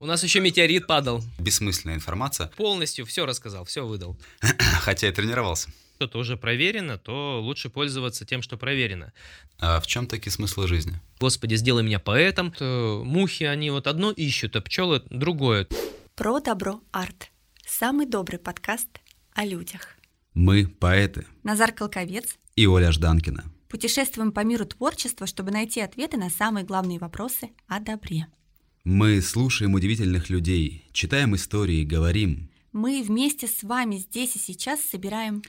У нас еще метеорит падал. Бессмысленная информация, Полностью все рассказал, все выдал. хотя и тренировался. Что-то уже проверено, то лучше пользоваться тем, что проверено. А в чем такие смыслы жизни? Господи, сделай меня поэтом. То мухи, они вот одно ищут, а пчелы другое. Про добро арт. Самый добрый подкаст о людях. Мы поэты. Назар Колковец. И Оля Жданкина. Путешествуем по миру творчества, чтобы найти ответы на самые главные вопросы о добре. Мы слушаем удивительных людей, читаем истории, говорим. Мы вместе с вами здесь и сейчас собираем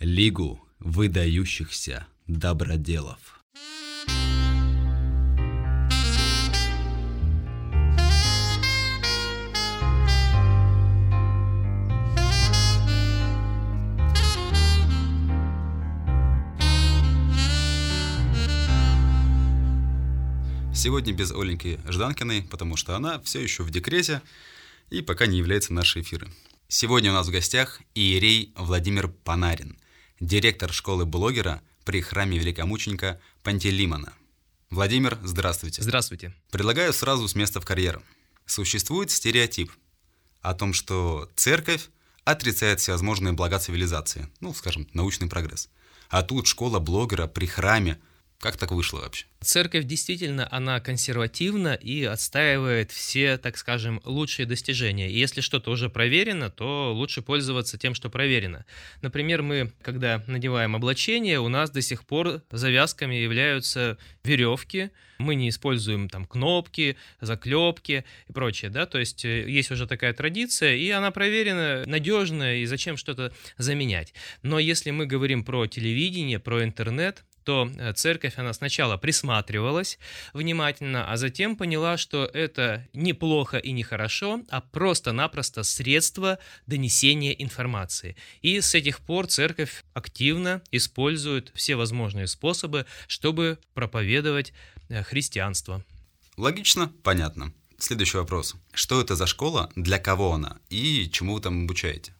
Лигу выдающихся доброделов. Сегодня без Оленьки Жданкиной, потому что она все еще в декрете и пока не является нашей эфиры. Сегодня у нас в гостях иерей Владимир Панарин, директор школы блогера при храме великомученика Пантелеймона. Владимир, здравствуйте. Здравствуйте. Предлагаю сразу с места в карьеру. Существует стереотип о том, что церковь отрицает всевозможные блага цивилизации, ну, скажем, научный прогресс. А тут школа блогера при храме. Как так вышло вообще? Церковь действительно, она консервативна и отстаивает все, так скажем, лучшие достижения. И если что-то уже проверено, то лучше пользоваться тем, что проверено. Например, мы, когда надеваем облачение, у нас до сих пор завязками являются веревки, мы не используем там кнопки, заклепки и прочее, да, то есть э, есть уже такая традиция, и она проверена, надежная, и зачем что-то заменять. Но если мы говорим про телевидение, про интернет, то э, церковь, она сначала присматривалась внимательно, а затем поняла, что это неплохо и нехорошо, а просто-напросто средство донесения информации. И с этих пор церковь активно использует все возможные способы, чтобы проповедовать э, христианство. Логично, понятно. Следующий вопрос. Что это за школа, для кого она и чему вы там обучаете?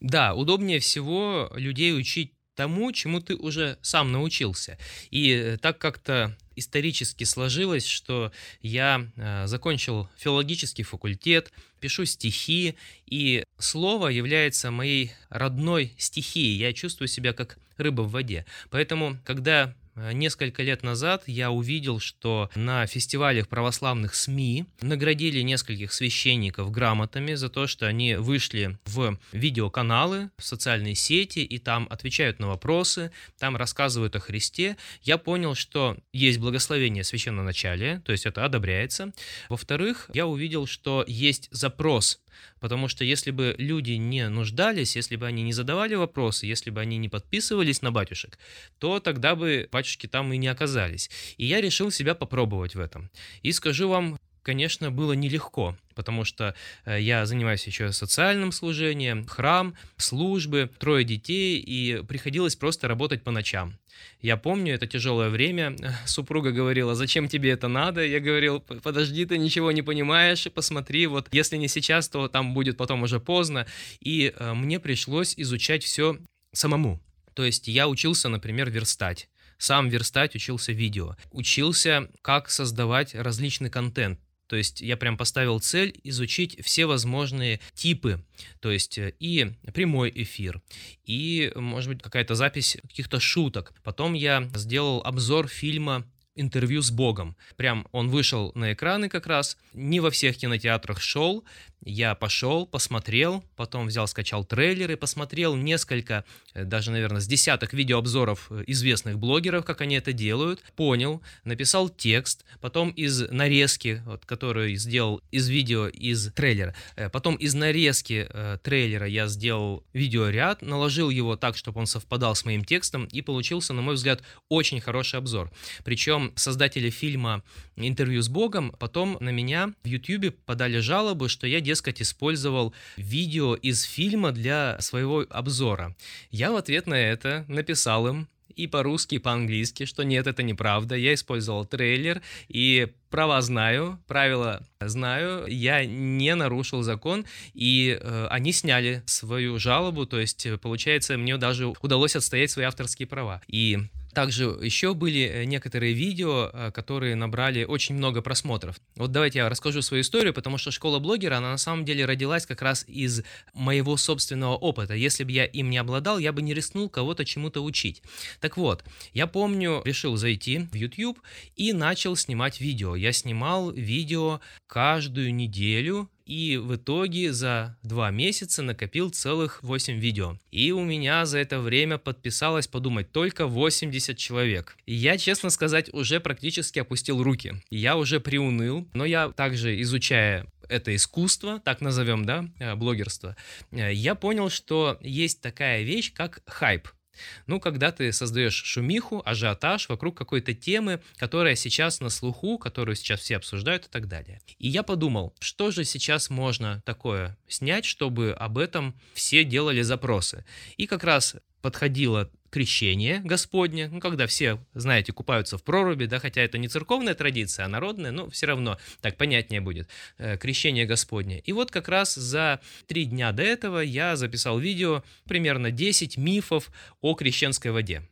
Да, удобнее всего людей учить тому, чему ты уже сам научился. И э, так как-то исторически сложилось, что я э, закончил филологический факультет, пишу стихи, и слово является моей родной стихией. Я чувствую себя как рыба в воде. Поэтому, когда несколько лет назад я увидел, что на фестивалях православных СМИ наградили нескольких священников грамотами за то, что они вышли в видеоканалы, в социальные сети и там отвечают на вопросы, там рассказывают о Христе. Я понял, что есть благословение священноначалия, то есть это одобряется. Во-вторых, я увидел, что есть запрос Потому что если бы люди не нуждались, если бы они не задавали вопросы, если бы они не подписывались на батюшек, то тогда бы батюшки там и не оказались. И я решил себя попробовать в этом. И скажу вам, конечно, было нелегко, потому что э, я занимаюсь еще социальным служением, храм, службы, трое детей, и приходилось просто работать по ночам. Я помню это тяжелое время. Супруга говорила, зачем тебе это надо? Я говорил, подожди, ты ничего не понимаешь, посмотри, вот если не сейчас, то там будет потом уже поздно. И э, мне пришлось изучать все самому. То есть я учился, например, верстать сам верстать, учился видео, учился, как создавать различный контент. То есть я прям поставил цель изучить все возможные типы, то есть э, и прямой эфир, и, может быть, какая-то запись каких-то шуток. Потом я сделал обзор фильма интервью с Богом. Прям он вышел на экраны как раз, не во всех кинотеатрах шел, я пошел, посмотрел, потом взял, скачал трейлеры, посмотрел несколько, э, даже, наверное, с десяток видеообзоров э, известных блогеров, как они это делают, понял, написал текст, потом из нарезки, вот, которую сделал из видео, из трейлера, э, потом из нарезки э, трейлера я сделал видеоряд, наложил его так, чтобы он совпадал с моим текстом, и получился, на мой взгляд, очень хороший обзор. Причем создатели фильма «Интервью с Богом» потом на меня в YouTube подали жалобы, что я, дескать, использовал видео из фильма для своего обзора. Я в ответ на это написал им, и по-русски, и по-английски, что нет, это неправда. Я использовал трейлер и права знаю, правила знаю, я не нарушил закон, и э, они сняли свою жалобу, то есть, получается, мне даже удалось отстоять свои авторские права. И Также еще были некоторые видео, которые набрали очень много просмотров. Вот давайте я расскажу свою историю, потому что школа блогера, она на самом деле родилась как раз из моего собственного опыта. Если бы я им не обладал, я бы не рискнул кого-то чему-то учить. Так вот, я помню, решил зайти в YouTube и начал снимать видео. Я снимал видео каждую неделю, и в итоге за два месяца накопил целых 8 видео. И у меня за это время подписалось, подумать, только 80 человек. И я, честно сказать, уже практически опустил руки. Я уже приуныл, но я также изучая это искусство, так назовем, да, э, блогерство, э, я понял, что есть такая вещь, как хайп. Ну, когда ты создаешь шумиху, ажиотаж вокруг какой-то темы, которая сейчас на слуху, которую сейчас все обсуждают и так далее. И я подумал, что же сейчас можно такое снять, чтобы об этом все делали запросы. И как раз подходило крещение Господне, ну, когда все, знаете, купаются в проруби, да, хотя это не церковная традиция, а народная, но все равно так понятнее будет, э, крещение Господне. И вот как раз за три дня до этого я записал видео, примерно 10 мифов о крещенской воде.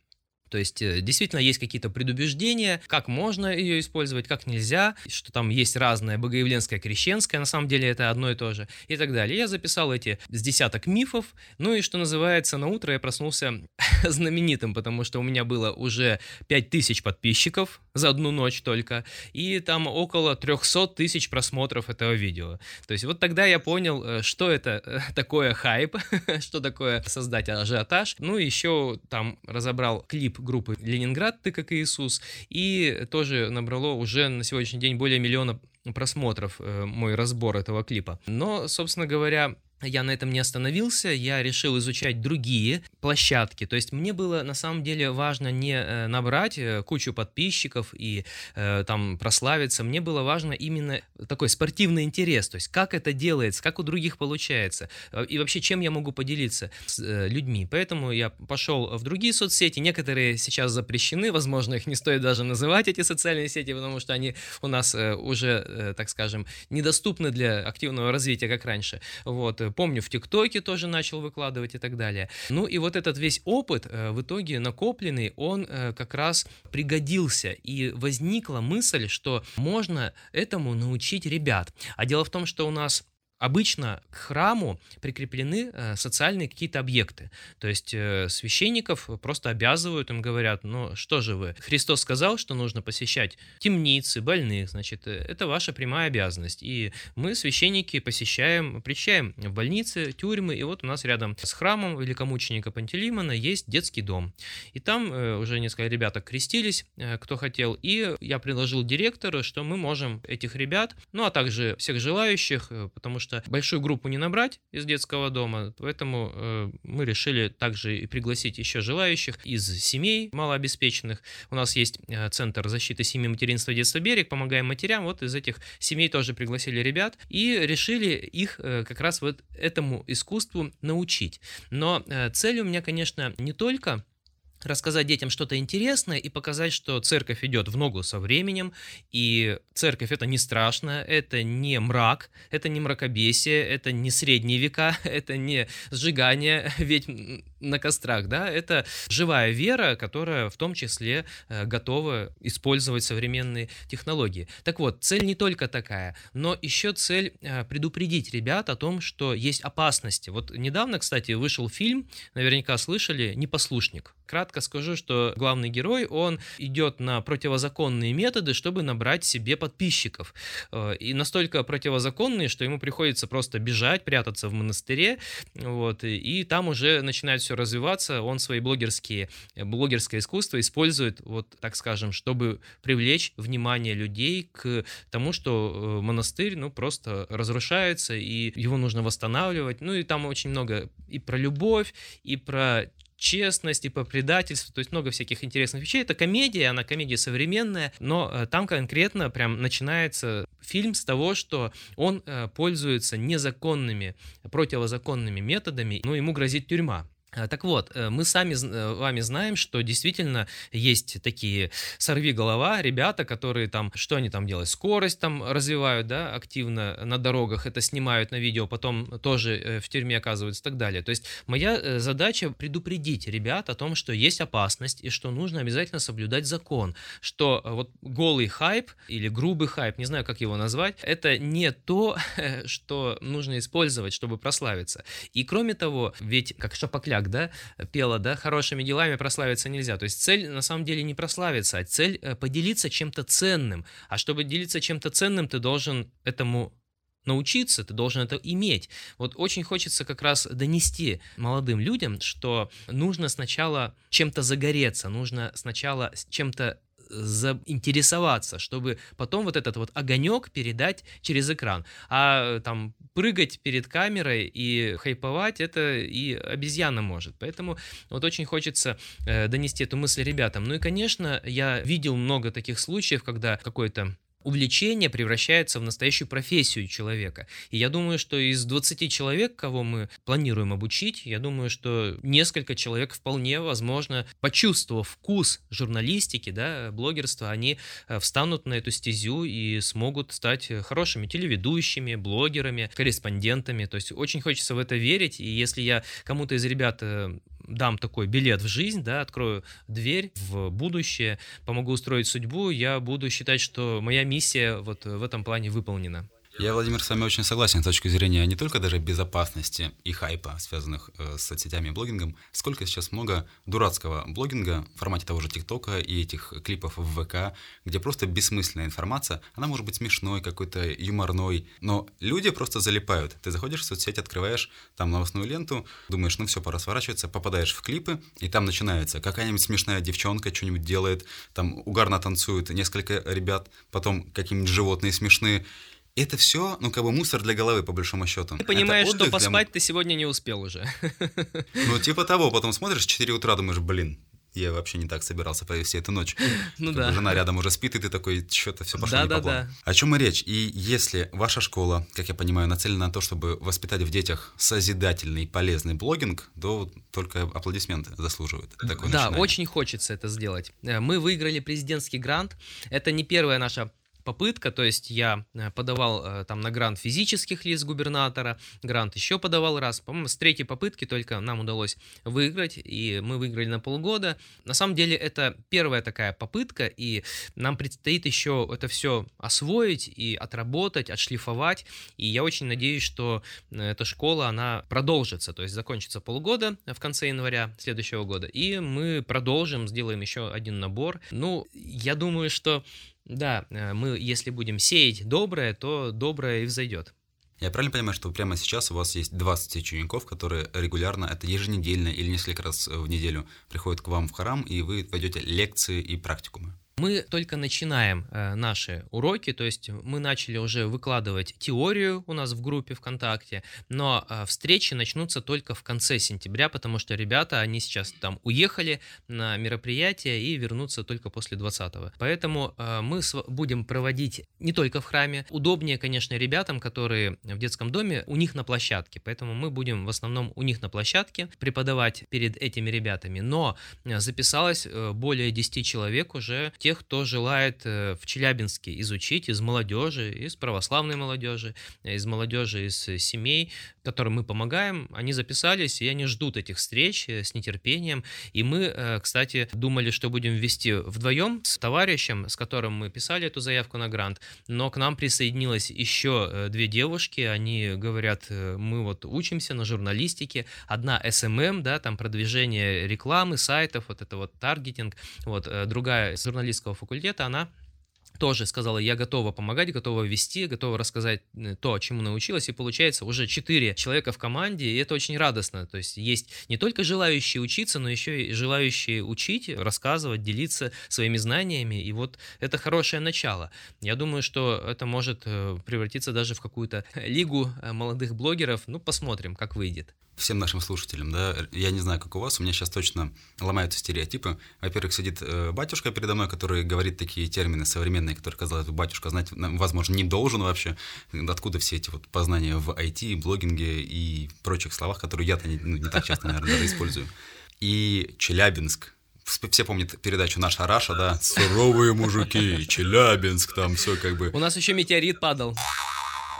То есть э, действительно есть какие-то предубеждения, как можно ее использовать, как нельзя, что там есть разное богоявленское, крещенское, на самом деле это одно и то же, и так далее. Я записал эти с десяток мифов, ну и что называется, на утро я проснулся знаменитым, потому что у меня было уже 5000 подписчиков за одну ночь только, и там около 300 тысяч просмотров этого видео. То есть вот тогда я понял, э, что это э, такое хайп, что такое создать ажиотаж. Ну еще там разобрал клип группы «Ленинград. Ты как Иисус», и тоже набрало уже на сегодняшний день более миллиона просмотров э, мой разбор этого клипа. Но, собственно говоря, я на этом не остановился, я решил изучать другие площадки. То есть мне было на самом деле важно не э, набрать э, кучу подписчиков и э, там прославиться, мне было важно именно такой спортивный интерес, то есть как это делается, как у других получается, э, и вообще чем я могу поделиться с э, людьми. Поэтому я пошел в другие соцсети, некоторые сейчас запрещены, возможно, их не стоит даже называть, эти социальные сети, потому что они у нас э, уже, так скажем, недоступны для активного развития, как раньше. Вот, помню, в ТикТоке тоже начал выкладывать и так далее. Ну и вот этот весь опыт э, в итоге накопленный, он э, как раз пригодился. И возникла мысль, что можно этому научить ребят. А дело в том, что у нас Обычно к храму прикреплены э, социальные какие-то объекты. То есть э, священников просто обязывают, им говорят, ну что же вы, Христос сказал, что нужно посещать темницы, больных, значит, э, это ваша прямая обязанность. И мы, священники, посещаем, причаем в больницы, тюрьмы, и вот у нас рядом с храмом великомученика Пантелеймона есть детский дом. И там уже несколько ребяток крестились, кто хотел, и я предложил директору, что мы можем этих ребят, ну а также всех желающих, потому что что большую группу не набрать из детского дома, поэтому э, мы решили также и пригласить еще желающих из семей малообеспеченных. У нас есть э, Центр защиты семьи, материнства детства «Берег», помогаем матерям, вот из этих семей тоже пригласили ребят и решили их э, как раз вот этому искусству научить. Но э, цель у меня, конечно, не только рассказать детям что-то интересное и показать, что церковь идет в ногу со временем, и церковь это не страшно, это не мрак, это не мракобесие, это не средние века, это не сжигание ведь на кострах, да, это живая вера, которая в том числе э, готова использовать современные технологии. Так вот, цель не только такая, но еще цель э, предупредить ребят о том, что есть опасности. Вот недавно, кстати, вышел фильм, наверняка слышали, «Непослушник». Кратко скажу, что главный герой, он идет на противозаконные методы, чтобы набрать себе подписчиков. Э, и настолько противозаконные, что ему приходится просто бежать, прятаться в монастыре, вот, и там уже начинает все развиваться. Он свои блогерские, блогерское искусство использует, вот так скажем, чтобы привлечь внимание людей к тому, что э, монастырь, ну, просто разрушается, и его нужно восстанавливать. Ну, и там очень много и про любовь, и про честность и по предательству, то есть много всяких интересных вещей. Это комедия, она комедия современная, но э, там конкретно прям начинается фильм с того, что он э, пользуется незаконными, противозаконными методами, но ему грозит тюрьма. А, так вот, э, мы сами э, вами знаем, что действительно есть такие сорви голова, ребята, которые там, что они там делают, скорость там развивают, да, активно на дорогах, это снимают на видео, потом тоже э, в тюрьме оказываются и так далее. То есть моя задача предупредить ребят о том, что есть опасность и что нужно обязательно соблюдать закон, что вот голый хайп или грубый хайп, не знаю, как его назвать, это не то, что нужно использовать, чтобы прославиться. И кроме того, ведь как Шапокляк так, да, пела, да, хорошими делами прославиться нельзя. То есть цель на самом деле не прославиться, а цель э, поделиться чем-то ценным. А чтобы делиться чем-то ценным, ты должен этому научиться, ты должен это иметь. Вот очень хочется как раз донести молодым людям, что нужно сначала чем-то загореться, нужно сначала чем-то заинтересоваться, чтобы потом вот этот вот огонек передать через экран. А там прыгать перед камерой и хайповать, это и обезьяна может. Поэтому вот очень хочется э, донести эту мысль ребятам. Ну и, конечно, я видел много таких случаев, когда какой-то увлечение превращается в настоящую профессию человека. И я думаю, что из 20 человек, кого мы планируем обучить, я думаю, что несколько человек вполне возможно, почувствовав вкус журналистики, да, блогерства, они э, встанут на эту стезю и смогут стать хорошими телеведущими, блогерами, корреспондентами. То есть очень хочется в это верить, и если я кому-то из ребят э, дам такой билет в жизнь, да, открою дверь в будущее, помогу устроить судьбу, я буду считать, что моя миссия вот в этом плане выполнена. Я, Владимир, с вами очень согласен с точки зрения не только даже безопасности и хайпа, связанных э, с соцсетями и блогингом, сколько сейчас много дурацкого блогинга в формате того же ТикТока и этих клипов в ВК, где просто бессмысленная информация, она может быть смешной, какой-то юморной, но люди просто залипают. Ты заходишь в соцсеть, открываешь там новостную ленту, думаешь, ну все, пора сворачиваться, попадаешь в клипы, и там начинается какая-нибудь смешная девчонка что-нибудь делает, там угарно танцуют несколько ребят, потом какие-нибудь животные смешные, это все, ну, как бы мусор для головы, по большому счету. Ты понимаешь, что поспать для... ты сегодня не успел уже. Ну, типа того, потом смотришь, 4 утра, думаешь, блин, я вообще не так собирался провести эту ночь. Ну да. Жена рядом уже спит, и ты такой, что-то все пошло да, не да, по плану. Да. О чем и речь? И если ваша школа, как я понимаю, нацелена на то, чтобы воспитать в детях созидательный, полезный блогинг, то только аплодисменты заслуживают. Такое да, начинание. очень хочется это сделать. Э, мы выиграли президентский грант. Это не первая наша попытка, то есть я э, подавал э, там на грант физических лиц губернатора, грант еще подавал раз, по-моему, с третьей попытки только нам удалось выиграть, и мы выиграли на полгода. На самом деле это первая такая попытка, и нам предстоит еще это все освоить и отработать, отшлифовать, и я очень надеюсь, что э, эта школа, она продолжится, то есть закончится полгода в конце января следующего года, и мы продолжим, сделаем еще один набор. Ну, я думаю, что да, э, мы, если будем сеять доброе, то доброе и взойдет. Я правильно понимаю, что прямо сейчас у вас есть 20 учеников, которые регулярно, это еженедельно или несколько раз в неделю приходят к вам в храм, и вы ведете лекции и практикумы? Мы только начинаем э, наши уроки, то есть мы начали уже выкладывать теорию у нас в группе ВКонтакте, но э, встречи начнутся только в конце сентября, потому что ребята, они сейчас там уехали на мероприятие и вернутся только после 20-го. Поэтому э, мы будем проводить не только в храме. Удобнее, конечно, ребятам, которые в детском доме, у них на площадке. Поэтому мы будем в основном у них на площадке преподавать перед этими ребятами. Но записалось более 10 человек уже тех, кто желает э, в Челябинске изучить из молодежи, из православной молодежи, из молодежи из семей, которым мы помогаем, они записались, и они ждут этих встреч э, с нетерпением. И мы, э, кстати, думали, что будем вести вдвоем с товарищем, с которым мы писали эту заявку на грант, но к нам присоединилось еще две девушки, они говорят, мы вот учимся на журналистике, одна SMM, да, там продвижение рекламы, сайтов, вот это вот таргетинг, вот другая журналист журналистского факультета, она тоже сказала, я готова помогать, готова вести, готова рассказать э, то, чему научилась, и получается уже четыре человека в команде, и это очень радостно, то есть есть не только желающие учиться, но еще и желающие учить, рассказывать, делиться своими знаниями, и вот это хорошее начало. Я думаю, что это может э, превратиться даже в какую-то лигу э, молодых блогеров, ну посмотрим, как выйдет всем нашим слушателям, да, я не знаю, как у вас, у меня сейчас точно ломаются стереотипы. Во-первых, сидит э, батюшка передо мной, который говорит такие термины современные современные, которые, казалось бы, батюшка знать, возможно, не должен вообще. Откуда все эти вот познания в IT, блогинге и прочих словах, которые я-то не, ну, не так часто, наверное, даже использую. И Челябинск, все помнят передачу «Наша Раша», да? Суровые мужики, Челябинск, там все как бы... У нас еще метеорит падал.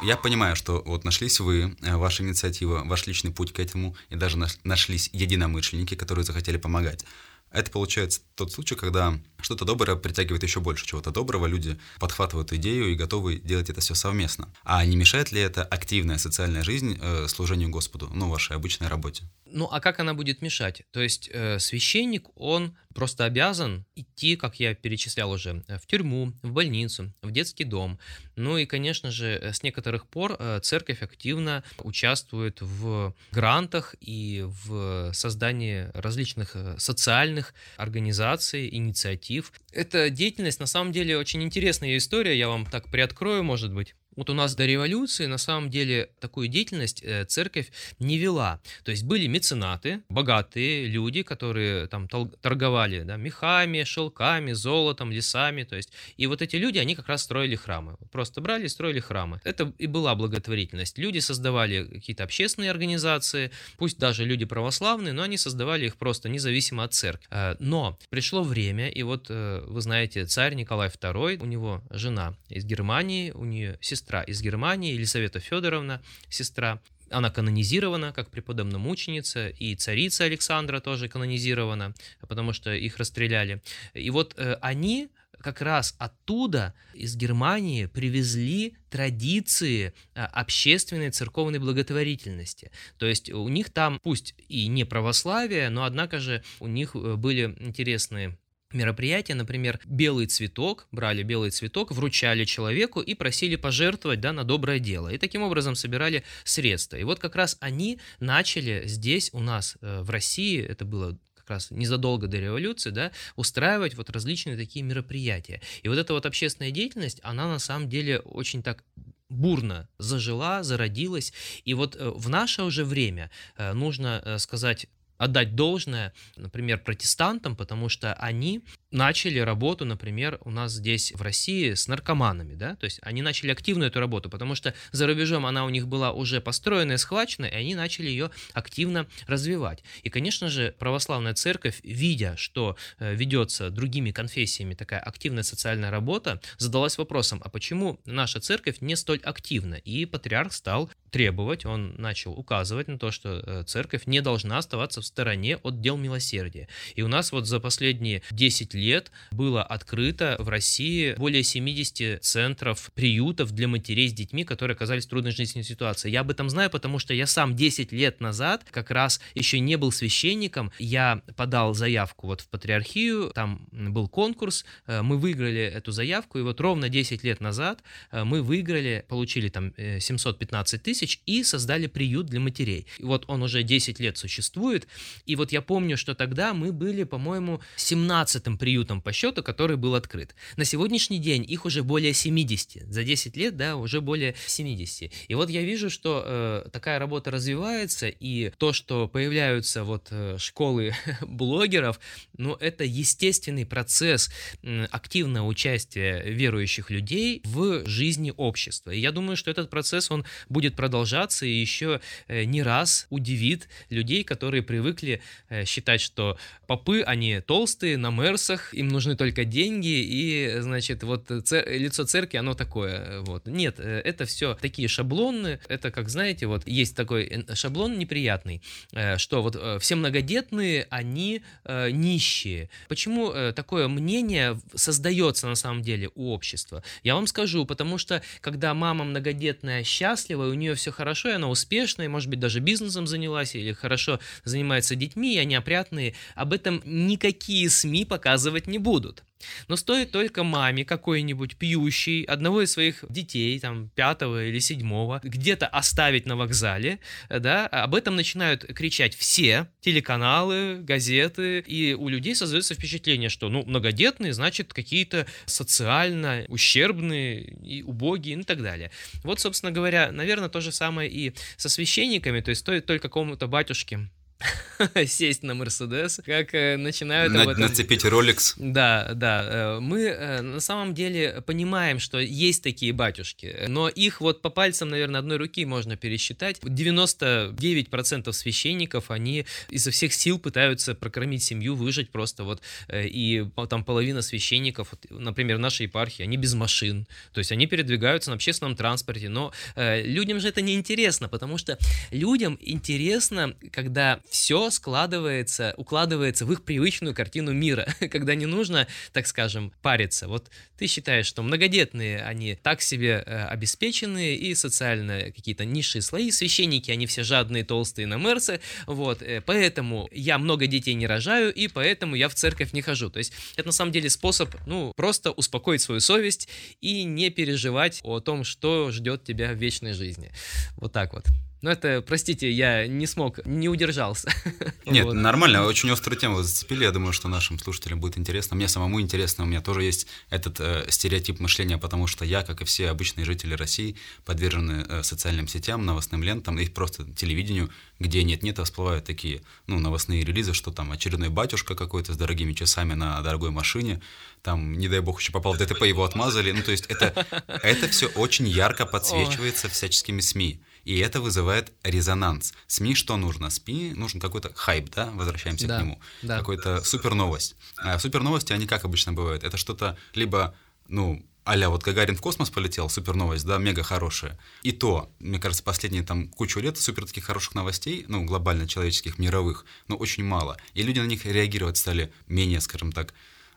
Я понимаю, что вот нашлись вы, э, ваша инициатива, ваш личный путь к этому, и даже нашлись единомышленники, которые захотели помогать. Это получается тот случай, когда что-то доброе притягивает еще больше чего-то доброго, люди подхватывают идею и готовы делать это все совместно. А не мешает ли это активная социальная жизнь э, служению Господу, ну, вашей обычной работе? Ну, а как она будет мешать? То есть э, священник, он просто обязан идти, как я перечислял уже, в тюрьму, в больницу, в детский дом. Ну и, конечно же, с некоторых пор э, церковь активно участвует в грантах и в создании различных э, социальных организаций, инициатив. Эта деятельность, на самом деле, очень интересная история, я вам так приоткрою, может быть. Вот у нас до революции на самом деле такую деятельность э, церковь не вела. То есть были меценаты, богатые люди, которые там торговали да, мехами, шелками, золотом, лесами. То есть, и вот эти люди, они как раз строили храмы. Просто брали и строили храмы. Это и была благотворительность. Люди создавали какие-то общественные организации, пусть даже люди православные, но они создавали их просто независимо от церкви. Э, но пришло время, и вот э, вы знаете, царь Николай II, у него жена из Германии, у нее сестра сестра из Германии, Елисавета Федоровна, сестра. Она канонизирована как преподобная мученица, и царица Александра тоже канонизирована, потому что их расстреляли. И вот э, они как раз оттуда, из Германии, привезли традиции э, общественной церковной благотворительности. То есть у них там, пусть и не православие, но однако же у них э, были интересные мероприятия, например, белый цветок, брали белый цветок, вручали человеку и просили пожертвовать да, на доброе дело. И таким образом собирали средства. И вот как раз они начали здесь у нас э, в России, это было как раз незадолго до революции, да, устраивать вот различные такие мероприятия. И вот эта вот общественная деятельность, она на самом деле очень так бурно зажила, зародилась. И вот э, в наше уже время э, нужно сказать отдать должное, например, протестантам, потому что они начали работу, например, у нас здесь в России с наркоманами, да, то есть они начали активную эту работу, потому что за рубежом она у них была уже построена и схвачена, и они начали ее активно развивать. И, конечно же, православная церковь, видя, что э, ведется другими конфессиями такая активная социальная работа, задалась вопросом, а почему наша церковь не столь активна? И патриарх стал требовать, он начал указывать на то, что э, церковь не должна оставаться в стороне от дел милосердия. И у нас вот за последние 10 лет лет было открыто в России более 70 центров приютов для матерей с детьми, которые оказались в трудной жизненной ситуации. Я об этом знаю, потому что я сам 10 лет назад как раз еще не был священником. Я подал заявку вот в патриархию, там был конкурс, э, мы выиграли эту заявку, и вот ровно 10 лет назад э, мы выиграли, получили там 715 э, тысяч и создали приют для матерей. И вот он уже 10 лет существует, и вот я помню, что тогда мы были, по-моему, 17-м приютом приютом по счету, который был открыт. На сегодняшний день их уже более 70. За 10 лет, да, уже более 70. И вот я вижу, что э, такая работа развивается, и то, что появляются вот э, школы блогеров, ну, это естественный процесс э, активного участия верующих людей в жизни общества. И я думаю, что этот процесс, он будет продолжаться и еще э, не раз удивит людей, которые привыкли э, считать, что попы, они толстые, на мерсах, деньгах, им нужны только деньги, и, значит, вот цер... лицо церкви, оно такое, вот. Нет, э, это все такие шаблоны, это, как знаете, вот есть такой шаблон неприятный, э, что вот э, все многодетные, они нищие. Почему такое мнение создается на самом деле у общества? Я вам скажу, потому что когда мама многодетная счастлива, у нее все хорошо, и она успешная, может быть, даже бизнесом занялась, или хорошо занимается детьми, и они опрятные, об этом никакие СМИ показывать наказывать не будут. Но стоит только маме какой-нибудь пьющей одного из своих детей, там, пятого или седьмого, где-то оставить на вокзале, да, об этом начинают кричать все телеканалы, газеты, и у людей создается впечатление, что, ну, многодетные, значит, какие-то социально ущербные и убогие ну, и так далее. Вот, собственно говоря, наверное, то же самое и со священниками, то есть стоит только какому-то батюшке сесть на Мерседес, как э, начинают На- об этом... Нацепить Rolex. Да, да. э, Мы э, на самом деле понимаем, что есть такие батюшки, но их вот по пальцам, наверное, одной руки можно пересчитать. 99% священников, они изо всех сил пытаются прокормить семью, выжить просто вот. И там половина священников, например, нашей епархии, они без машин. То есть они передвигаются на общественном транспорте, но людям же это не интересно, потому что людям интересно, когда все складывается, укладывается в их привычную картину мира, когда не нужно, так скажем, париться. Вот ты считаешь, что многодетные, они так себе э, обеспеченные и социально какие-то низшие слои, священники, они все жадные, толстые на мерсы, вот, э, поэтому я много детей не рожаю, и поэтому я в церковь не хожу. То есть это на самом деле способ, ну, просто успокоить свою совесть и не переживать о том, что ждет тебя в вечной жизни. Вот так вот. Ну, это, простите, я не смог, не удержался. Нет, Вот. нормально, очень острую тему вы зацепили. Я думаю, что нашим слушателям будет интересно. Мне самому интересно, у меня тоже есть этот э, стереотип мышления, потому что я, как и все обычные жители России, подвержены э, социальным сетям, новостным лентам и просто телевидению, где нет-нет, а всплывают такие ну, новостные релизы, что там очередной батюшка какой-то с дорогими часами на дорогой машине, там, не дай бог, еще попал в ДТП, его отмазали. Ну, то есть это, это все очень ярко подсвечивается всяческими СМИ. И это вызывает резонанс. СМИ что нужно? СМИ нужен какой-то хайп, да? Возвращаемся Да, к нему. да. Какой-то супер новость. А супер новости, они как обычно бывают? Это что-то либо, ну, а вот Гагарин в космос полетел, супер новость, да, мега хорошая. И то, мне кажется, последние там кучу лет супер таких хороших новостей, ну, глобально человеческих, мировых, ну, очень мало. И люди на них реагировать стали менее, скажем так,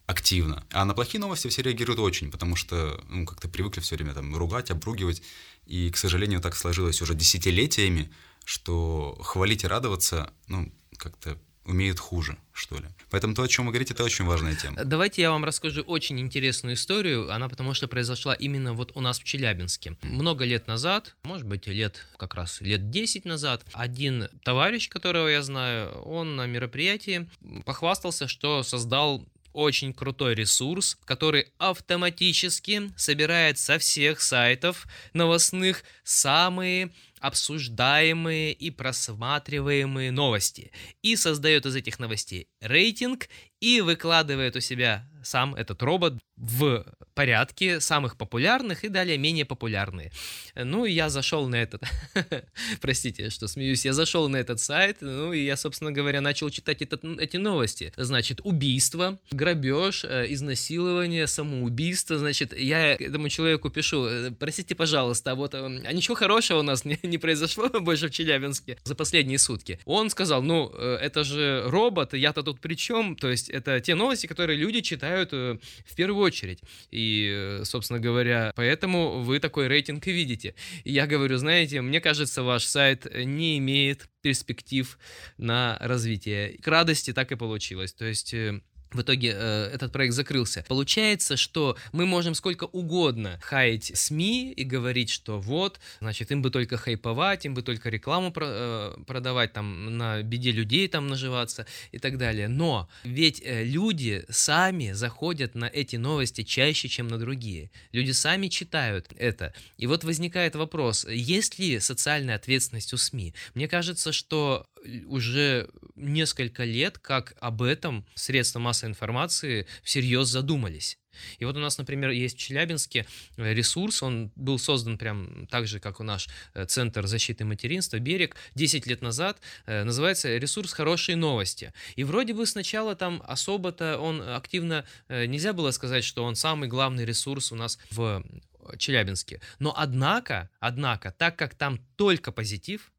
активно. А на плохие новости все реагируют очень, потому что, ну, как-то привыкли все время там ругать, обругивать. И, к сожалению, так сложилось уже десятилетиями, что хвалить и радоваться, ну, как-то умеют хуже, что ли. Поэтому то, о чем вы говорите, это очень важная тема. Давайте я вам расскажу очень интересную историю. Она потому что произошла именно вот у нас в Челябинске. Много лет назад, может быть, лет как раз лет 10 назад, один товарищ, которого я знаю, он на мероприятии похвастался, что создал очень крутой ресурс, который автоматически собирает со всех сайтов новостных самые обсуждаемые и просматриваемые новости. И создает из этих новостей рейтинг и выкладывает у себя сам этот робот в порядке самых популярных и далее менее популярные. Ну, и я зашел на этот, простите, что смеюсь, я зашел на этот сайт, ну, и я, собственно говоря, начал читать этот, эти новости. Значит, убийство, грабеж, э, изнасилование, самоубийство, значит, я этому человеку пишу, э, простите, пожалуйста, вот э, а ничего хорошего у нас не, не произошло больше в Челябинске за последние сутки. Он сказал, ну, это же робот, я-то тут при чем? То есть это те новости, которые люди читают э, в первую очередь. И, э, собственно говоря, поэтому вы такой рейтинг и видите. И я говорю, знаете, мне кажется, ваш сайт не имеет перспектив на развитие. К радости так и получилось. То есть э, в итоге э, этот проект закрылся. Получается, что мы можем сколько угодно хаять СМИ и говорить, что вот, значит, им бы только хайповать, им бы только рекламу про- э, продавать, там, на беде людей там наживаться и так далее. Но ведь э, люди сами заходят на эти новости чаще, чем на другие. Люди сами читают это. И вот возникает вопрос, есть ли социальная ответственность у СМИ? Мне кажется, что уже несколько лет, как об этом средства массовой информации всерьез задумались. И вот у нас, например, есть в Челябинске э, ресурс, он был создан прям так же, как у наш э, Центр защиты материнства «Берег» 10 лет назад, э, называется ресурс «Хорошие новости». И вроде бы сначала там особо-то он активно, нельзя было сказать, что он самый главный ресурс у нас в Челябинске. Но однако, однако, так как там только позитив,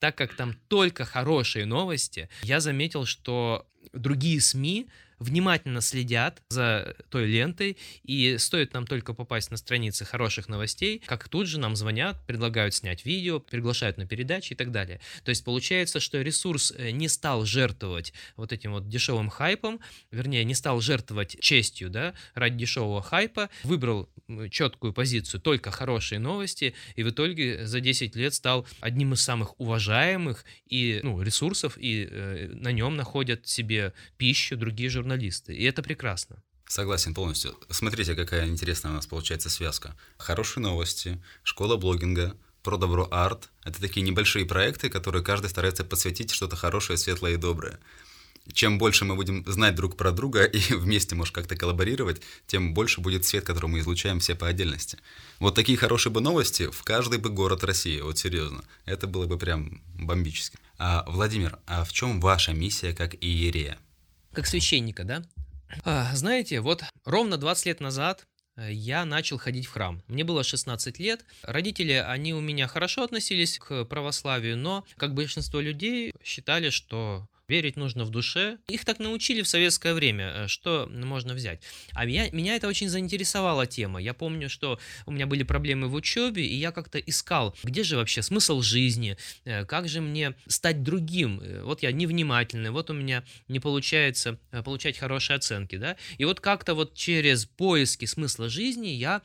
так как там только хорошие новости, я заметил, что другие СМИ внимательно следят за той лентой, и стоит нам только попасть на страницы хороших новостей, как тут же нам звонят, предлагают снять видео, приглашают на передачи и так далее. То есть получается, что ресурс э, не стал жертвовать вот этим вот дешевым хайпом, вернее, не стал жертвовать честью, да, ради дешевого хайпа, выбрал четкую позицию, только хорошие новости, и в итоге за 10 лет стал одним из самых уважаемых и, ну, ресурсов, и э, на нем находят себе пищу другие журналисты. И это прекрасно. Согласен полностью. Смотрите, какая интересная у нас получается связка. Хорошие новости, школа блогинга, про добро арт. Это такие небольшие проекты, которые каждый старается посвятить что-то хорошее, светлое и доброе. Чем больше мы будем знать друг про друга и вместе, может, как-то коллаборировать, тем больше будет свет, который мы излучаем все по отдельности. Вот такие хорошие бы новости в каждый бы город России, вот серьезно. Это было бы прям бомбически. А, Владимир, а в чем ваша миссия как иерея? Как священника, да? А, знаете, вот ровно 20 лет назад Э, я начал ходить в храм. Мне было 16 лет. Родители, они у меня хорошо относились к православию, но, как большинство людей, считали, что верить нужно в душе. Их так научили в советское время, э, что можно взять. А меня, меня это очень заинтересовала тема. Я помню, что у меня были проблемы в учебе, и я как-то искал, где же вообще смысл жизни, э, как же мне стать другим. Э, вот я невнимательный, вот у меня не получается получать хорошие оценки, да. И вот как-то вот через поиски смысла жизни я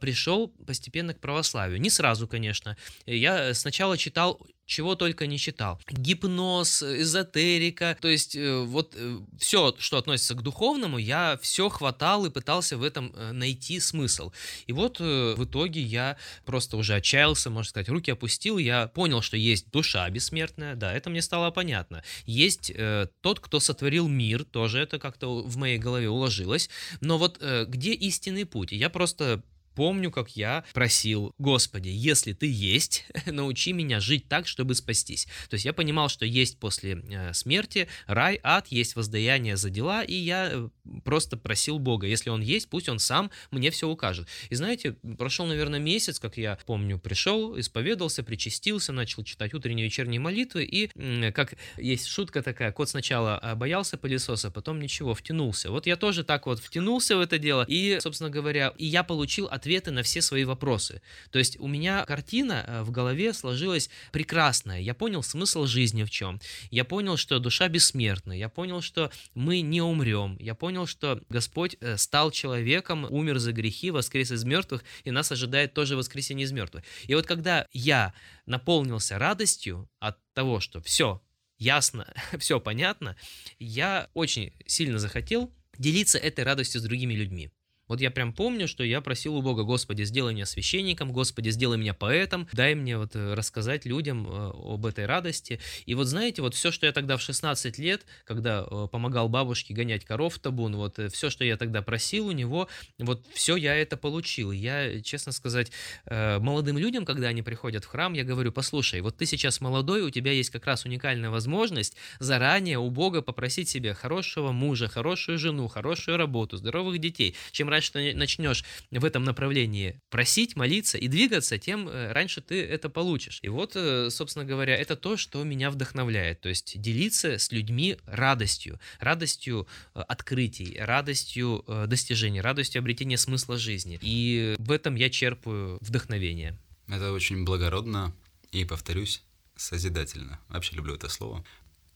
пришел постепенно к православию. Не сразу, конечно. Я сначала читал чего только не читал. Гипноз, эзотерика, то есть э, вот э, все, что относится к духовному, я все хватал и пытался в этом э, найти смысл. И вот в итоге я просто уже отчаялся, можно сказать, руки опустил, я понял, что есть душа бессмертная, да, это мне стало понятно. Есть э, тот, кто сотворил мир, тоже это как-то в моей голове уложилось. Но вот э, где истинный путь? Я просто Помню, как я просил, Господи, если ты есть, научи меня жить так, чтобы спастись. То есть я понимал, что есть после э, смерти рай, ад, есть воздаяние за дела, и я э, просто просил Бога, если он есть, пусть он сам мне все укажет. И знаете, прошел, наверное, месяц, как я помню, пришел, исповедался, причастился, начал читать утренние и вечерние молитвы, и как есть шутка такая, кот сначала а, боялся пылесоса, потом ничего, втянулся. Вот я тоже так вот втянулся в это дело, и, собственно говоря, и я получил от ответы на все свои вопросы. То есть у меня картина э, в голове сложилась прекрасная. Я понял смысл жизни в чем. Я понял, что душа бессмертна. Я понял, что мы не умрем. Я понял, что Господь э, стал человеком, умер за грехи, воскрес из мертвых, и нас ожидает тоже воскресение из мертвых. И вот когда я наполнился радостью от того, что все ясно, все понятно, я очень сильно захотел делиться этой радостью с другими людьми. Вот я прям помню, что я просил у Бога, Господи, сделай меня священником, Господи, сделай меня поэтом, дай мне вот э, рассказать людям э, об этой радости. И вот знаете, вот все, что я тогда в 16 лет, когда э, помогал бабушке гонять коров в табун, вот все, что я тогда просил у него, вот все я это получил. Я, честно сказать, молодым людям, когда они приходят в храм, я говорю, послушай, вот ты сейчас молодой, у тебя есть как раз уникальная возможность заранее у Бога попросить себе хорошего мужа, хорошую жену, хорошую работу, здоровых детей. Чем раньше ты начнешь в этом направлении просить, молиться и двигаться, тем э, раньше ты это получишь. И вот, э, собственно говоря, это то, что меня вдохновляет. То есть делиться с людьми радостью, радостью э, открытий, радостью достижений, радостью обретения смысла жизни. И в этом я черпаю вдохновение. Это очень благородно и, повторюсь, созидательно. Вообще люблю это слово.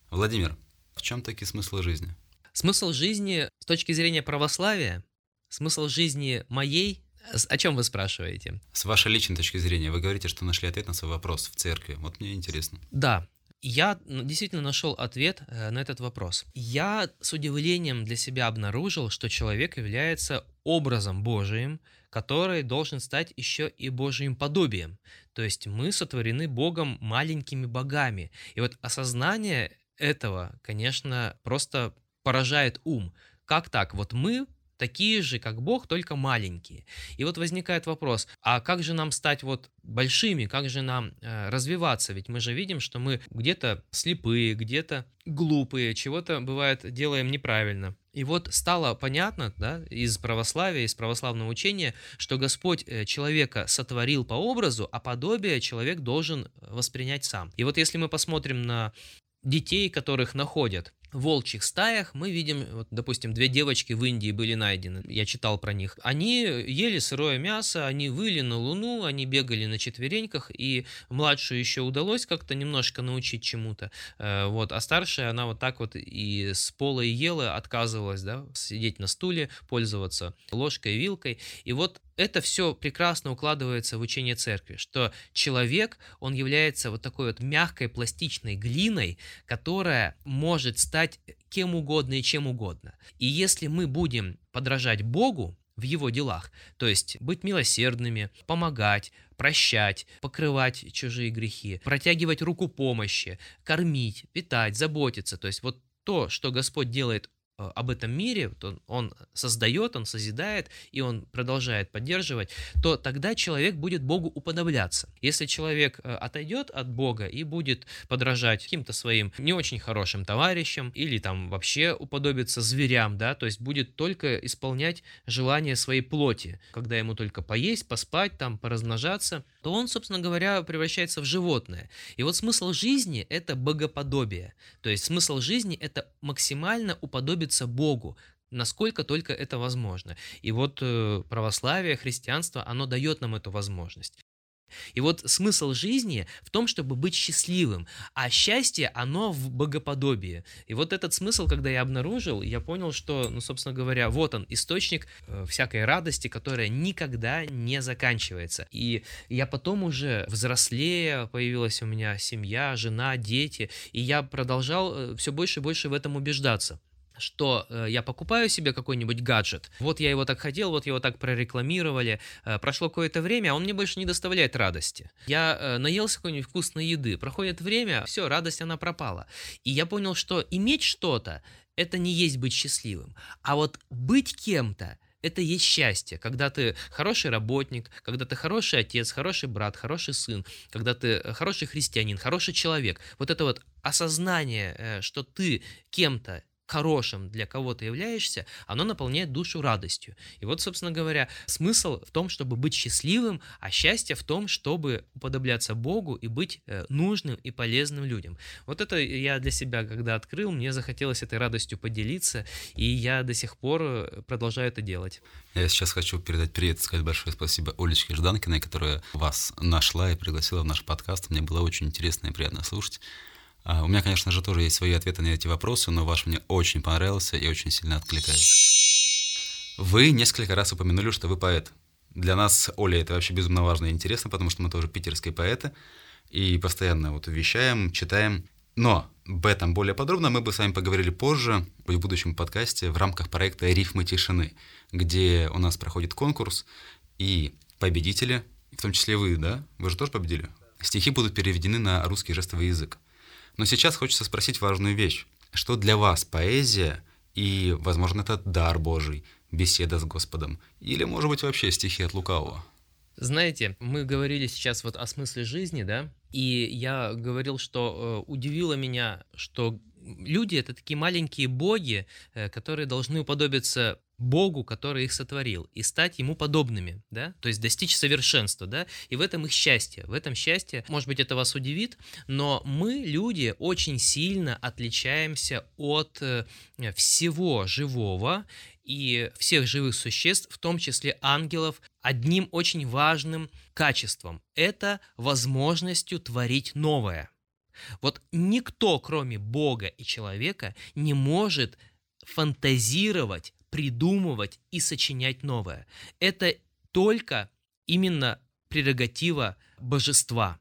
Владимир, в чем таки смысл жизни? Смысл жизни с точки зрения православия Смысл жизни моей о чем вы спрашиваете? С вашей личной точки зрения, вы говорите, что нашли ответ на свой вопрос в церкви. Вот мне интересно. Да, я действительно нашел ответ э, на этот вопрос. Я с удивлением для себя обнаружил, что человек является образом Божиим, который должен стать еще и Божьим подобием. То есть мы сотворены Богом маленькими богами. И вот осознание этого, конечно, просто поражает ум. Как так? Вот мы такие же, как Бог, только маленькие. И вот возникает вопрос, а как же нам стать вот большими, как же нам э, развиваться? Ведь мы же видим, что мы где-то слепые, где-то глупые, чего-то бывает делаем неправильно. И вот стало понятно да, из православия, из православного учения, что Господь э, человека сотворил по образу, а подобие человек должен воспринять сам. И вот если мы посмотрим на детей, которых находят волчьих стаях мы видим, вот, допустим, две девочки в Индии были найдены, я читал про них. Они ели сырое мясо, они выли на луну, они бегали на четвереньках, и младшую еще удалось как-то немножко научить чему-то, э, вот, а старшая, она вот так вот и с пола и ела, отказывалась, да, сидеть на стуле, пользоваться ложкой и вилкой, и вот это все прекрасно укладывается в учение церкви, что человек, он является вот такой вот мягкой пластичной глиной, которая может стать кем угодно и чем угодно. И если мы будем подражать Богу, в его делах. То есть быть милосердными, помогать, прощать, покрывать чужие грехи, протягивать руку помощи, кормить, питать, заботиться. То есть вот то, что Господь делает об этом мире, он, он создает, он созидает, и он продолжает поддерживать, то тогда человек будет Богу уподобляться. Если человек э, отойдет от Бога и будет подражать каким-то своим не очень хорошим товарищам или там вообще уподобиться зверям, да, то есть будет только исполнять желания своей плоти, когда ему только поесть, поспать, там, поразмножаться, то он, собственно говоря, превращается в животное. И вот смысл жизни – это богоподобие. То есть смысл жизни – это максимально уподобиться Богу, насколько только это возможно. И вот э, православие, христианство, оно дает нам эту возможность. И вот смысл жизни в том, чтобы быть счастливым, а счастье, оно в богоподобии. И вот этот смысл, когда я обнаружил, я понял, что, ну, собственно говоря, вот он, источник э, всякой радости, которая никогда не заканчивается. И я потом уже взрослее, появилась у меня семья, жена, дети, и я продолжал э, все больше и больше в этом убеждаться что э, я покупаю себе какой-нибудь гаджет, вот я его так хотел, вот его так прорекламировали, э, прошло какое-то время, а он мне больше не доставляет радости. Я э, наелся какой-нибудь вкусной еды, проходит время, все, радость она пропала. И я понял, что иметь что-то, это не есть быть счастливым, а вот быть кем-то, это есть счастье, когда ты хороший работник, когда ты хороший отец, хороший брат, хороший сын, когда ты э, хороший христианин, хороший человек. Вот это вот осознание, э, что ты кем-то хорошим для кого-то являешься, оно наполняет душу радостью. И вот, собственно говоря, смысл в том, чтобы быть счастливым, а счастье в том, чтобы уподобляться Богу и быть э, нужным и полезным людям. Вот это я для себя, когда открыл, мне захотелось этой радостью поделиться, и я до сих пор э, продолжаю это делать. Я сейчас хочу передать привет, сказать большое спасибо Олечке Жданкиной, которая вас нашла и пригласила в наш подкаст. Мне было очень интересно и приятно слушать. А, у меня, конечно же, тоже есть свои ответы на эти вопросы, но ваш мне очень понравился и очень сильно откликается. Вы несколько раз упомянули, что вы поэт. Для нас, Оля, это вообще безумно важно и интересно, потому что мы тоже питерские поэты и постоянно вот вещаем, читаем. Но об этом более подробно мы бы с вами поговорили позже, в будущем подкасте, в рамках проекта «Рифмы тишины», где у нас проходит конкурс, и победители, в том числе вы, да? Вы же тоже победили? Стихи будут переведены на русский жестовый язык. Но сейчас хочется спросить важную вещь. Что для вас поэзия и, возможно, это дар Божий, беседа с Господом? Или, может быть, вообще стихи от лукавого? Знаете, мы говорили сейчас вот о смысле жизни, да, и я говорил, что э, удивило меня, что люди это такие маленькие боги, э, которые должны уподобиться Богу, который их сотворил, и стать Ему подобными, да, то есть достичь совершенства, да, и в этом их счастье, в этом счастье, может быть, это вас удивит, но мы, люди, очень сильно отличаемся от э, всего живого и всех живых существ, в том числе ангелов, одним очень важным качеством – это возможностью творить новое. Вот никто, кроме Бога и человека, не может фантазировать придумывать и сочинять новое. Это только именно прерогатива божества.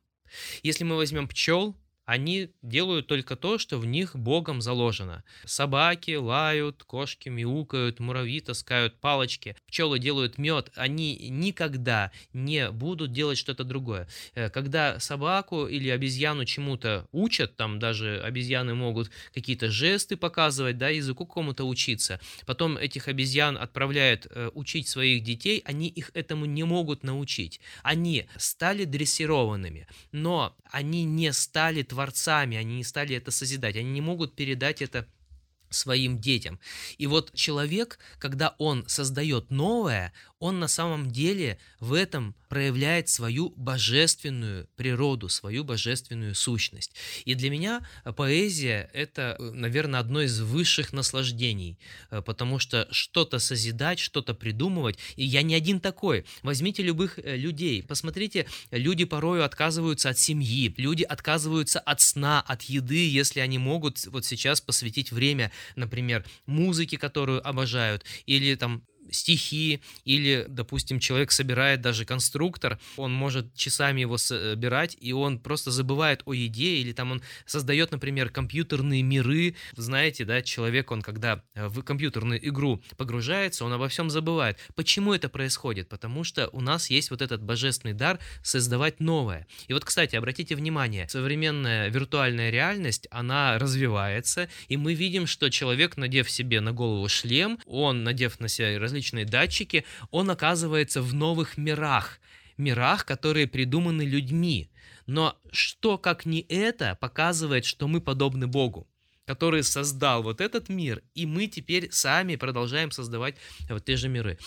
Если мы возьмем пчел, они делают только то, что в них Богом заложено. Собаки лают, кошки мяукают, муравьи таскают палочки, пчелы делают мед. Они никогда не будут делать что-то другое. Э, когда собаку или обезьяну чему-то учат, там даже обезьяны могут какие-то жесты показывать, да, языку кому-то учиться. Потом этих обезьян отправляют э, учить своих детей, они их этому не могут научить. Они стали дрессированными, но они не стали творцами, они не стали это созидать, они не могут передать это своим детям. И вот человек, когда он создает новое, он на самом деле в этом проявляет свою божественную природу, свою божественную сущность. И для меня поэзия – это, наверное, одно из высших наслаждений, э, потому что что-то созидать, что-то придумывать, и я не один такой. Возьмите любых э, людей, посмотрите, люди порою отказываются от семьи, люди отказываются от сна, от еды, если они могут вот сейчас посвятить время, например, музыке, которую обожают, или там стихи, или, допустим, человек собирает даже конструктор, он может часами его собирать, и он просто забывает о еде, или там он создает, например, компьютерные миры. Знаете, да, человек, он когда в компьютерную игру погружается, он обо всем забывает. Почему это происходит? Потому что у нас есть вот этот божественный дар создавать новое. И вот, кстати, обратите внимание, современная виртуальная реальность, она развивается, и мы видим, что человек, надев себе на голову шлем, он, надев на себя различные датчики, он оказывается в новых мирах, мирах, которые придуманы людьми. Но что, как не это, показывает, что мы подобны Богу который создал вот этот мир, и мы теперь сами продолжаем создавать вот те же миры.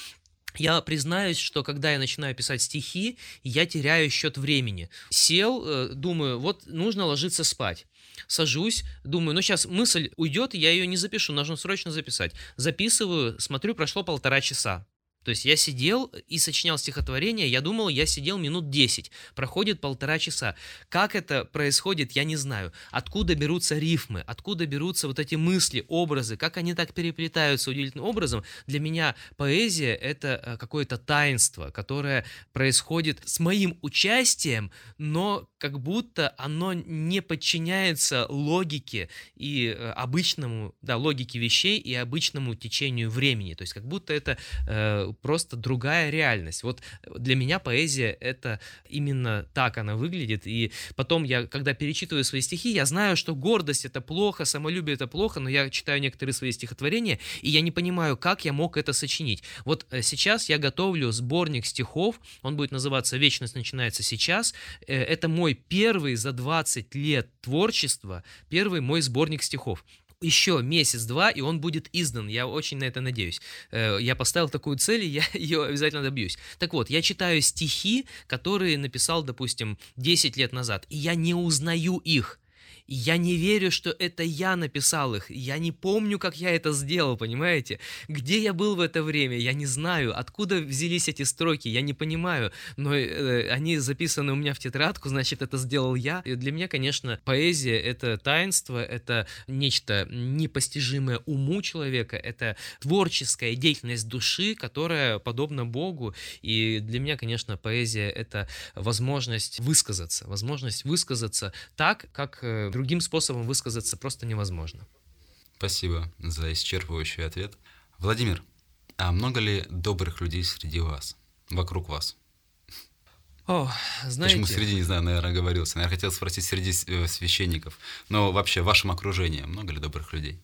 Я признаюсь, что когда я начинаю писать стихи, я теряю счет времени. Сел, э, думаю, вот нужно ложиться спать сажусь, думаю, ну сейчас мысль уйдет, я ее не запишу, нужно срочно записать. Записываю, смотрю, прошло полтора часа. То есть я сидел и сочинял стихотворение, я думал, я сидел минут 10, проходит полтора часа. Как это происходит, я не знаю. Откуда берутся рифмы, откуда берутся вот эти мысли, образы, как они так переплетаются удивительным образом. Для меня поэзия — это э, какое-то таинство, которое происходит с моим участием, но как будто оно не подчиняется логике и э, обычному, да, логике вещей и обычному течению времени. То есть как будто это э, просто другая реальность. Вот для меня поэзия это именно так она выглядит. И потом я, когда перечитываю свои стихи, я знаю, что гордость это плохо, самолюбие это плохо, но я читаю некоторые свои стихотворения, и я не понимаю, как я мог это сочинить. Вот э, сейчас я готовлю сборник стихов, он будет называться «Вечность начинается сейчас». Э, это мой первый за 20 лет творчества, первый мой сборник стихов еще месяц-два, и он будет издан. Я очень на это надеюсь. Э, я поставил такую цель, и я ее обязательно добьюсь. Так вот, я читаю стихи, которые написал, допустим, 10 лет назад, и я не узнаю их я не верю, что это я написал их. Я не помню, как я это сделал, понимаете? Где я был в это время, я не знаю. Откуда взялись эти строки, я не понимаю. Но э, они записаны у меня в тетрадку, значит, это сделал я. И для меня, конечно, поэзия — это таинство, это нечто непостижимое уму человека, это творческая деятельность души, которая подобна Богу. И для меня, конечно, поэзия — это возможность высказаться, возможность высказаться так, как э, другим способом высказаться просто невозможно. Спасибо за исчерпывающий ответ. Владимир, а много ли добрых людей среди вас, вокруг вас? О, знаете... Почему среди, не знаю, наверное, говорился. Наверное, хотел спросить среди э, священников. Но вообще в вашем окружении много ли добрых людей?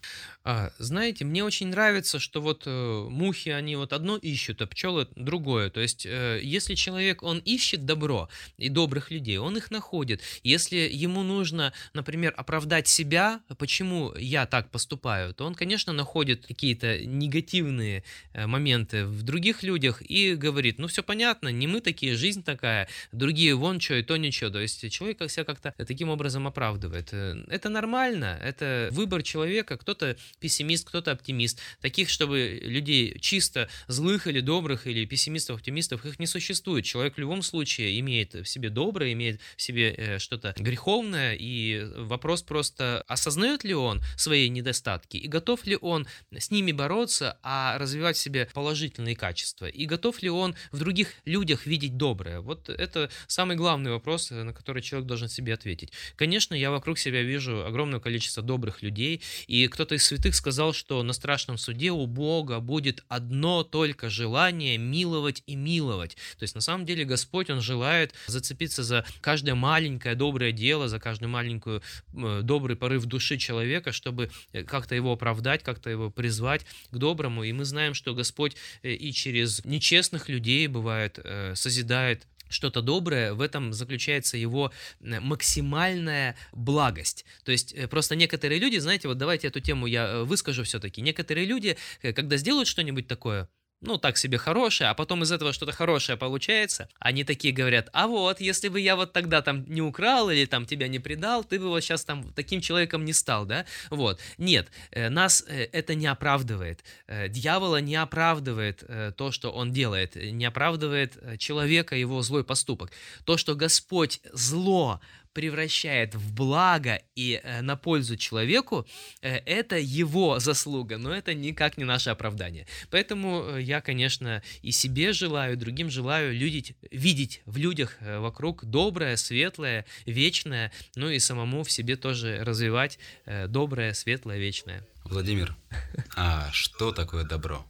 А, знаете, мне очень нравится, что вот э, мухи, они вот одно ищут, а пчелы другое. То есть, э, если человек, он ищет добро и добрых людей, он их находит. Если ему нужно, например, оправдать себя, почему я так поступаю, то он, конечно, находит какие-то негативные э, моменты в других людях и говорит, ну все понятно, не мы такие, жизнь такая, другие вон что и то ничего. То есть, человек себя как-то таким образом оправдывает. Э, это нормально, это выбор человека, кто-то пессимист, кто-то оптимист. Таких, чтобы людей чисто злых или добрых, или пессимистов, оптимистов, их не существует. Человек в любом случае имеет в себе доброе, имеет в себе э, что-то греховное, и вопрос просто, осознает ли он свои недостатки, и готов ли он с ними бороться, а развивать в себе положительные качества, и готов ли он в других людях видеть доброе. Вот это самый главный вопрос, на который человек должен себе ответить. Конечно, я вокруг себя вижу огромное количество добрых людей, и кто-то из святых сказал, что на страшном суде у Бога будет одно только желание миловать и миловать. То есть на самом деле Господь, Он желает зацепиться за каждое маленькое доброе дело, за каждую маленькую э, добрый порыв души человека, чтобы э, как-то его оправдать, как-то его призвать к доброму. И мы знаем, что Господь э, и через нечестных людей бывает созидает что-то доброе, в этом заключается его максимальная благость. То есть э, просто некоторые люди, знаете, вот давайте эту тему я э, выскажу все-таки. Некоторые люди, э, когда сделают что-нибудь такое, ну, так себе хорошее, а потом из этого что-то хорошее получается, они такие говорят, а вот, если бы я вот тогда там не украл или там тебя не предал, ты бы вот сейчас там таким человеком не стал, да? Вот. Нет, э, нас э, это не оправдывает. Э, дьявола не оправдывает то, что он делает, не оправдывает человека его злой поступок. То, что Господь зло превращает в благо и э, на пользу человеку, э, это его заслуга, но это никак не наше оправдание. Поэтому э, я, конечно, и себе желаю, и другим желаю видеть, видеть в людях э, вокруг доброе, светлое, вечное, ну и самому в себе тоже развивать э, доброе, светлое, вечное. Владимир, а что такое добро?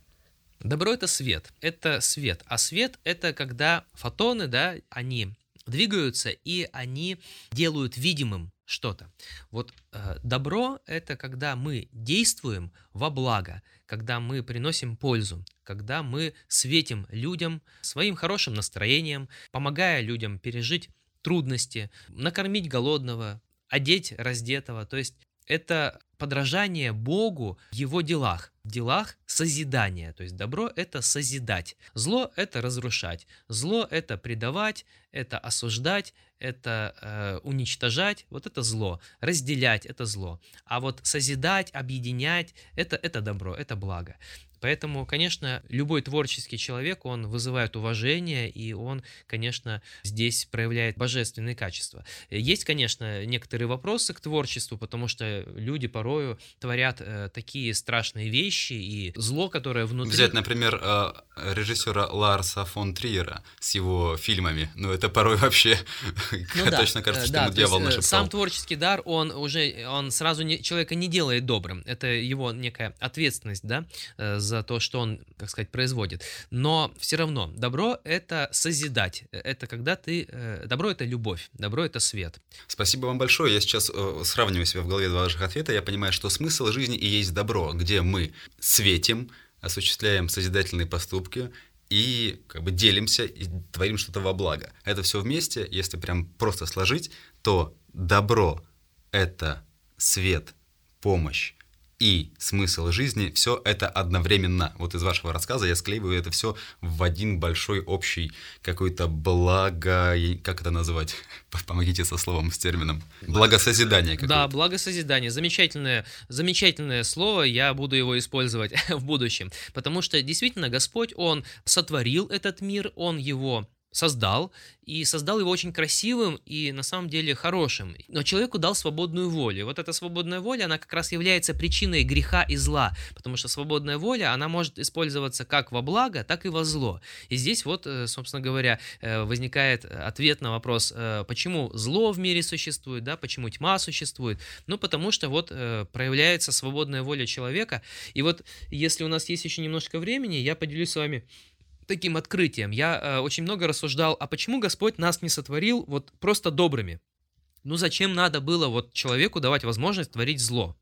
Добро это свет, это свет, а свет это когда фотоны, да, они двигаются и они делают видимым что-то. Вот э, добро это когда мы действуем во благо, когда мы приносим пользу, когда мы светим людям своим хорошим настроением, помогая людям пережить трудности, накормить голодного, одеть раздетого. То есть это подражание Богу в его делах, в делах созидания. То есть добро – это созидать, зло – это разрушать, зло – это предавать, это осуждать, это э, уничтожать, вот это зло, разделять – это зло. А вот созидать, объединять – это, это добро, это благо. Поэтому, конечно, любой творческий человек, он вызывает уважение, и он, конечно, здесь проявляет божественные качества. Есть, конечно, некоторые вопросы к творчеству, потому что люди порою творят э, такие страшные вещи, и зло, которое внутри... Взять, например, э, режиссера Ларса фон Триера с его фильмами. Ну, это порой вообще ну, точно кажется, что ему дьявол нашептал. Сам творческий дар, он уже, он сразу не, человека не делает добрым. Это его некая ответственность, да, э, за то, что он, как сказать, производит. Но все равно добро — это созидать. Это когда ты... Э, добро — это любовь, добро — это свет. Спасибо вам большое. Я сейчас э, сравниваю себя в голове два ваших ответа. Я понимаю, что смысл жизни и есть добро, где мы светим, осуществляем созидательные поступки, и как бы делимся и творим что-то во благо. Это все вместе, если прям просто сложить, то добро — это свет, помощь, и смысл жизни, все это одновременно. Вот из вашего рассказа я склеиваю это все в один большой общий какой-то благо... Как это называть? Помогите со словом, с термином. Благосозидание какое-то. Да, благосозидание. Замечательное, замечательное слово, я буду его использовать в будущем. Потому что действительно Господь, Он сотворил этот мир, Он его создал, и создал его очень красивым и на самом деле хорошим. Но человеку дал свободную волю. Вот эта свободная воля, она как раз является причиной греха и зла, потому что свободная воля, она может использоваться как во благо, так и во зло. И здесь вот, э, собственно говоря, э, возникает ответ на вопрос, э, почему зло в мире существует, да, почему тьма существует. Ну, потому что вот проявляется свободная воля человека. И вот если у нас есть еще немножко времени, я поделюсь с вами таким открытием. Я э, очень много рассуждал, а почему Господь нас не сотворил вот просто добрыми? Ну зачем надо было вот человеку давать возможность творить зло?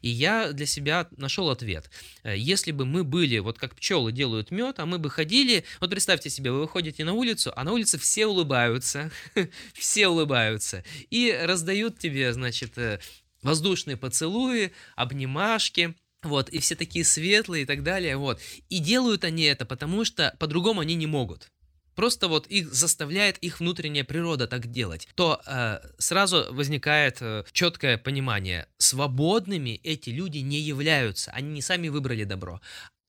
И я для себя нашел ответ. Э, если бы мы были, вот как пчелы делают мед, а мы бы ходили, вот представьте себе, вы выходите на улицу, а на улице все улыбаются, все улыбаются, и раздают тебе, значит, э, воздушные поцелуи, обнимашки, вот, и все такие светлые и так далее, вот. И делают они это, потому что по-другому они не могут. Просто вот их заставляет их внутренняя природа так делать. То э, сразу возникает э, четкое понимание: свободными эти люди не являются, они не сами выбрали добро,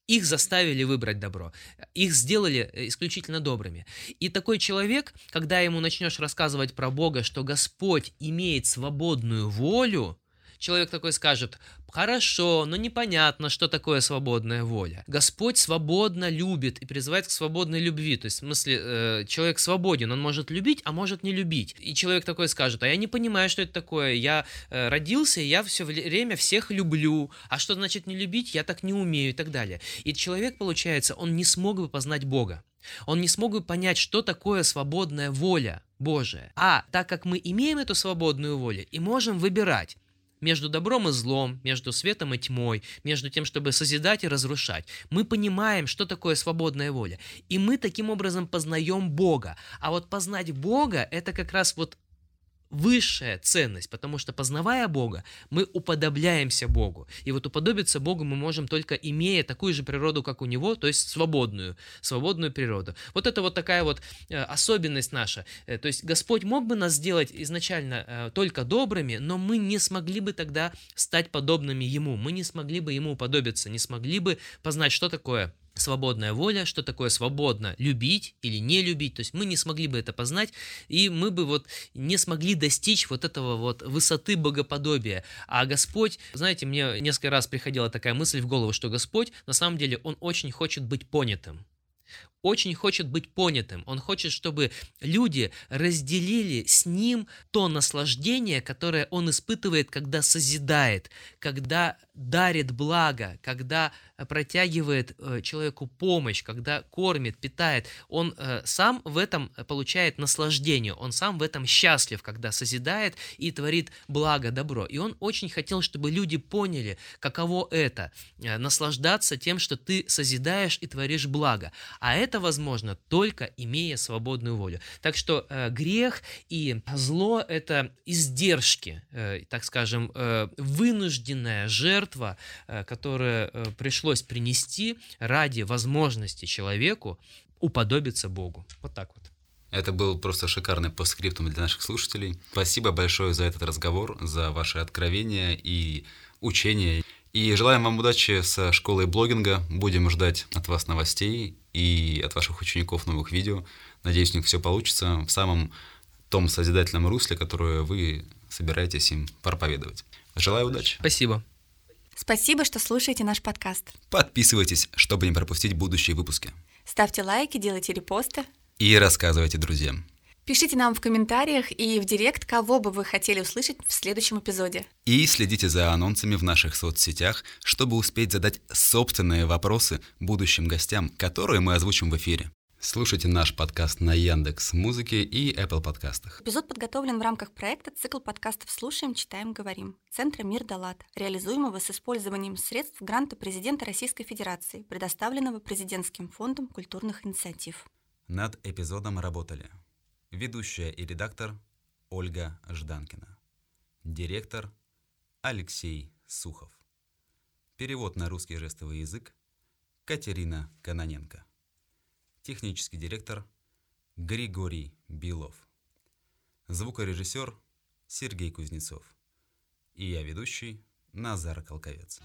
их заставили выбрать добро. Их сделали э, исключительно добрыми. И такой человек, когда ему начнешь рассказывать про Бога, что Господь имеет свободную волю, человек такой скажет, хорошо, но непонятно, что такое свободная воля. Господь свободно любит и призывает к свободной любви. То есть, в смысле, э, человек свободен, он может любить, а может не любить. И человек такой скажет, а я не понимаю, что это такое. Я э, родился, и я все время всех люблю. А что значит не любить? Я так не умею и так далее. И человек, получается, он не смог бы познать Бога. Он не смог бы понять, что такое свободная воля Божия. А так как мы имеем эту свободную волю и можем выбирать, между добром и злом, между светом и тьмой, между тем, чтобы созидать и разрушать. Мы понимаем, что такое свободная воля. И мы таким образом познаем Бога. А вот познать Бога – это как раз вот высшая ценность, потому что познавая Бога, мы уподобляемся Богу. И вот уподобиться Богу мы можем только имея такую же природу, как у Него, то есть свободную, свободную природу. Вот это вот такая вот э, особенность наша. Э, то есть Господь мог бы нас сделать изначально э, только добрыми, но мы не смогли бы тогда стать подобными Ему, мы не смогли бы Ему уподобиться, не смогли бы познать, что такое свободная воля, что такое свободно любить или не любить, то есть мы не смогли бы это познать, и мы бы вот не смогли достичь вот этого вот высоты богоподобия. А Господь, знаете, мне несколько раз приходила такая мысль в голову, что Господь, на самом деле, Он очень хочет быть понятым очень хочет быть понятым. Он хочет, чтобы люди разделили с ним то наслаждение, которое он испытывает, когда созидает, когда дарит благо, когда протягивает э, человеку помощь, когда кормит, питает, он э, сам в этом получает наслаждение, он сам в этом счастлив, когда созидает и творит благо, добро. И он очень хотел, чтобы люди поняли, каково это, э, наслаждаться тем, что ты созидаешь и творишь благо. А это возможно только имея свободную волю. Так что грех и зло – это издержки, так скажем, вынужденная жертва, которая пришлось пришлось принести ради возможности человеку уподобиться Богу. Вот так вот. Это был просто шикарный постскриптум для наших слушателей. Спасибо большое за этот разговор, за ваши откровения и учения. И желаем вам удачи со школой блогинга. Будем ждать от вас новостей и от ваших учеников новых видео. Надеюсь, у них все получится в самом том созидательном русле, которое вы собираетесь им проповедовать. Желаю удачи. Спасибо. Спасибо, что слушаете наш подкаст. Подписывайтесь, чтобы не пропустить будущие выпуски. Ставьте лайки, делайте репосты. И рассказывайте друзьям. Пишите нам в комментариях и в директ, кого бы вы хотели услышать в следующем эпизоде. И следите за анонсами в наших соцсетях, чтобы успеть задать собственные вопросы будущим гостям, которые мы озвучим в эфире. Слушайте наш подкаст на Яндекс Музыке и Apple подкастах. Эпизод подготовлен в рамках проекта «Цикл подкастов «Слушаем, читаем, говорим» Центра «Мир Далат», реализуемого с использованием средств гранта президента Российской Федерации, предоставленного Президентским фондом культурных инициатив. Над эпизодом работали ведущая и редактор Ольга Жданкина, директор Алексей Сухов, перевод на русский жестовый язык Катерина Каноненко. Технический директор Григорий Белов. Звукорежиссер Сергей Кузнецов. И я ведущий Назар Колковец.